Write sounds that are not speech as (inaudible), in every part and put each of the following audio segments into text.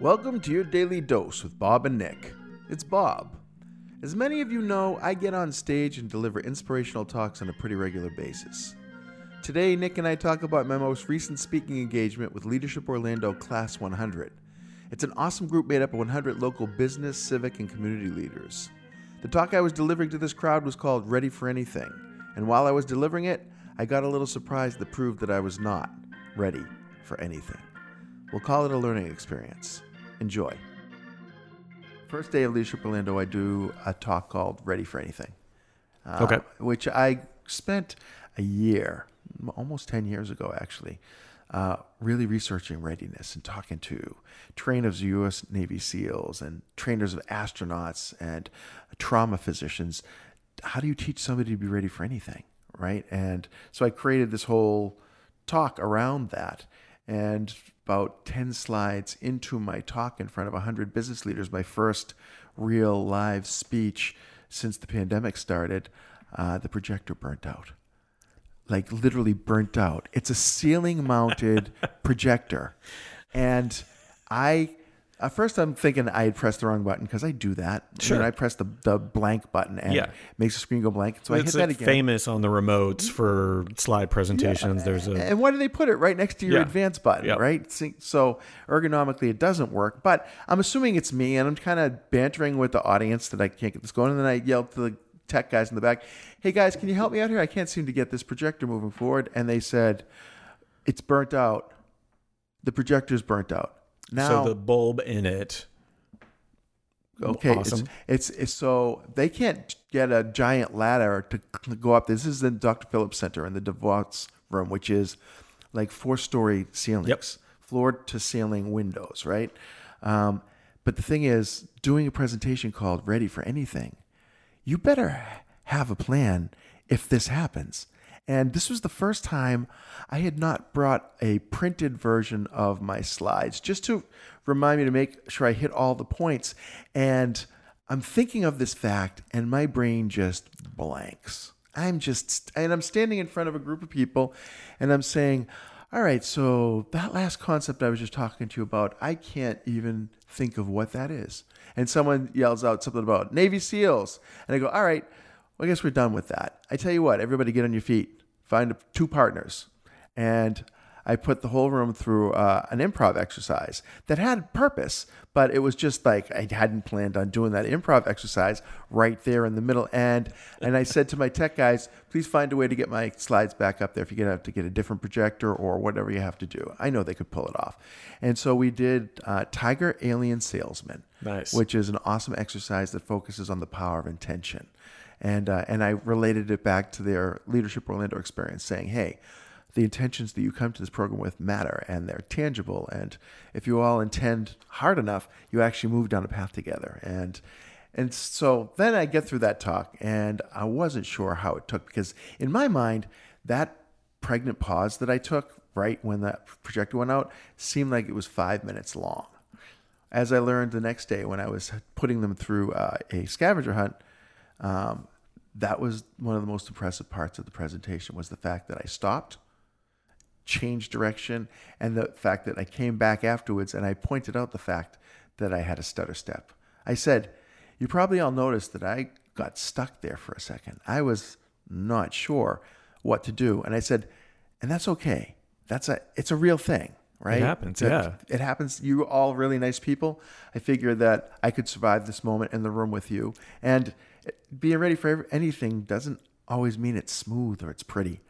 Welcome to your daily dose with Bob and Nick. It's Bob. As many of you know, I get on stage and deliver inspirational talks on a pretty regular basis. Today, Nick and I talk about my most recent speaking engagement with Leadership Orlando Class 100. It's an awesome group made up of 100 local business, civic, and community leaders. The talk I was delivering to this crowd was called Ready for Anything, and while I was delivering it, I got a little surprise that proved that I was not ready for anything. We'll call it a learning experience. Enjoy. First day of Leadership Orlando, I do a talk called Ready for Anything. Uh, Okay. Which I spent a year, almost 10 years ago actually, uh, really researching readiness and talking to trainers of U.S. Navy SEALs and trainers of astronauts and trauma physicians. How do you teach somebody to be ready for anything? Right. And so I created this whole talk around that. And about 10 slides into my talk in front of 100 business leaders, my first real live speech since the pandemic started, uh, the projector burnt out. Like literally burnt out. It's a ceiling mounted (laughs) projector. And I, at first I'm thinking I had pressed the wrong button because I do that. I Sure. mean, I press the, the blank button and Yeah. it makes the screen go blank. So I it's hit that again. famous on the remotes mm. for slide presentations. There's a And why do they put it right next to your Yeah. advanced button, Yep. right? So ergonomically, it doesn't work. But I'm assuming it's me, and I'm kind of bantering with the audience that I can't get this going. And then I yelled to the tech guys in the back, "Hey guys, can you help me out here? I can't seem to get this projector moving forward." And they said, "It's burnt out. The projector's burnt out." Now, so the bulb in it. Okay, it's- Awesome. It's, it's so they can't get a giant ladder to go up. This is the Dr. Phillips Center in the DeVos room, which is like four story ceilings, Yep. floor to ceiling windows, right? Um, but the thing is, doing a presentation called Ready for Anything, you better have a plan if this happens. And this was the first time I had not brought a printed version of my slides just to remind me to make sure I hit all the points. And I'm thinking of this fact, and my brain just blanks. I'm just, and I'm standing in front of a group of people, and I'm saying, all right, so that last concept I was just talking to you about, I can't even think of what that is. And someone yells out something about Navy SEALs. And I go, all right, well, I guess we're done with that. I tell you what, everybody get on your feet, find two partners. And I put the whole room through uh, an improv exercise that had purpose, but it was just like I hadn't planned on doing that improv exercise right there in the middle. And and I said to my tech guys, please find a way to get my slides back up there. If you're gonna have to get a different projector or whatever you have to do, I know they could pull it off. And so we did uh, Tiger Alien Salesman, Nice. which is an awesome exercise that focuses on the power of intention. And, uh, and I related it back to their Leadership Orlando experience, saying, hey, the intentions that you come to this program with matter and they're tangible. And if you all intend hard enough, you actually move down a path together. And and so then I get through that talk, and I wasn't sure how it took because in my mind, that pregnant pause that I took right when that projector went out seemed like it was five minutes long. As I learned the next day when I was putting them through uh, a scavenger hunt, um, that was one of the most impressive parts of the presentation was the fact that I stopped, changed direction, and the fact that I came back afterwards and I pointed out the fact that I had a stutter step. I said, "You probably all noticed that I got stuck there for a second. I was not sure what to do." And I said, "And that's okay. That's a it's a real thing." Right? It happens, That- yeah. it happens. You all really nice people. I figured that I could survive this moment in the room with you. And being ready for anything doesn't always mean it's smooth or it's pretty.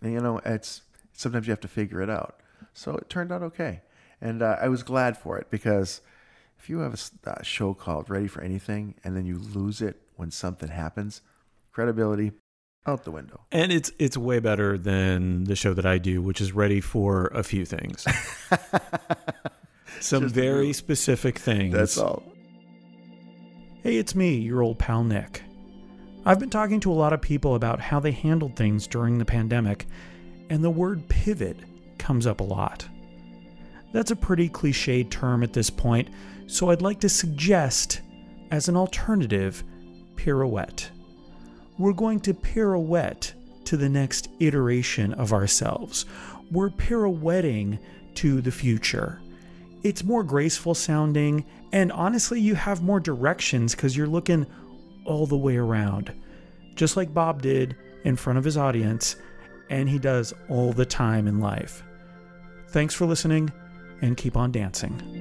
And, you know, it's sometimes you have to figure it out. So it turned out okay, and uh, I was glad for it because if you have a show called Ready for Anything and then you lose it when something happens, credibility out the window. And it's it's way better than the show that I do, which is ready for a few things. (laughs) Some Just very specific things. That's all. Hey, it's me, your old pal Nick. I've been talking to a lot of people about how they handled things during the pandemic, and the word pivot comes up a lot. That's a pretty cliched term at this point, so I'd like to suggest, as an alternative, pirouette. We're going to pirouette to the next iteration of ourselves. We're pirouetting to the future. It's more graceful sounding, and honestly, you have more directions because you're looking all the way around, just like Bob did in front of his audience, and he does all the time in life. Thanks for listening, and keep on dancing.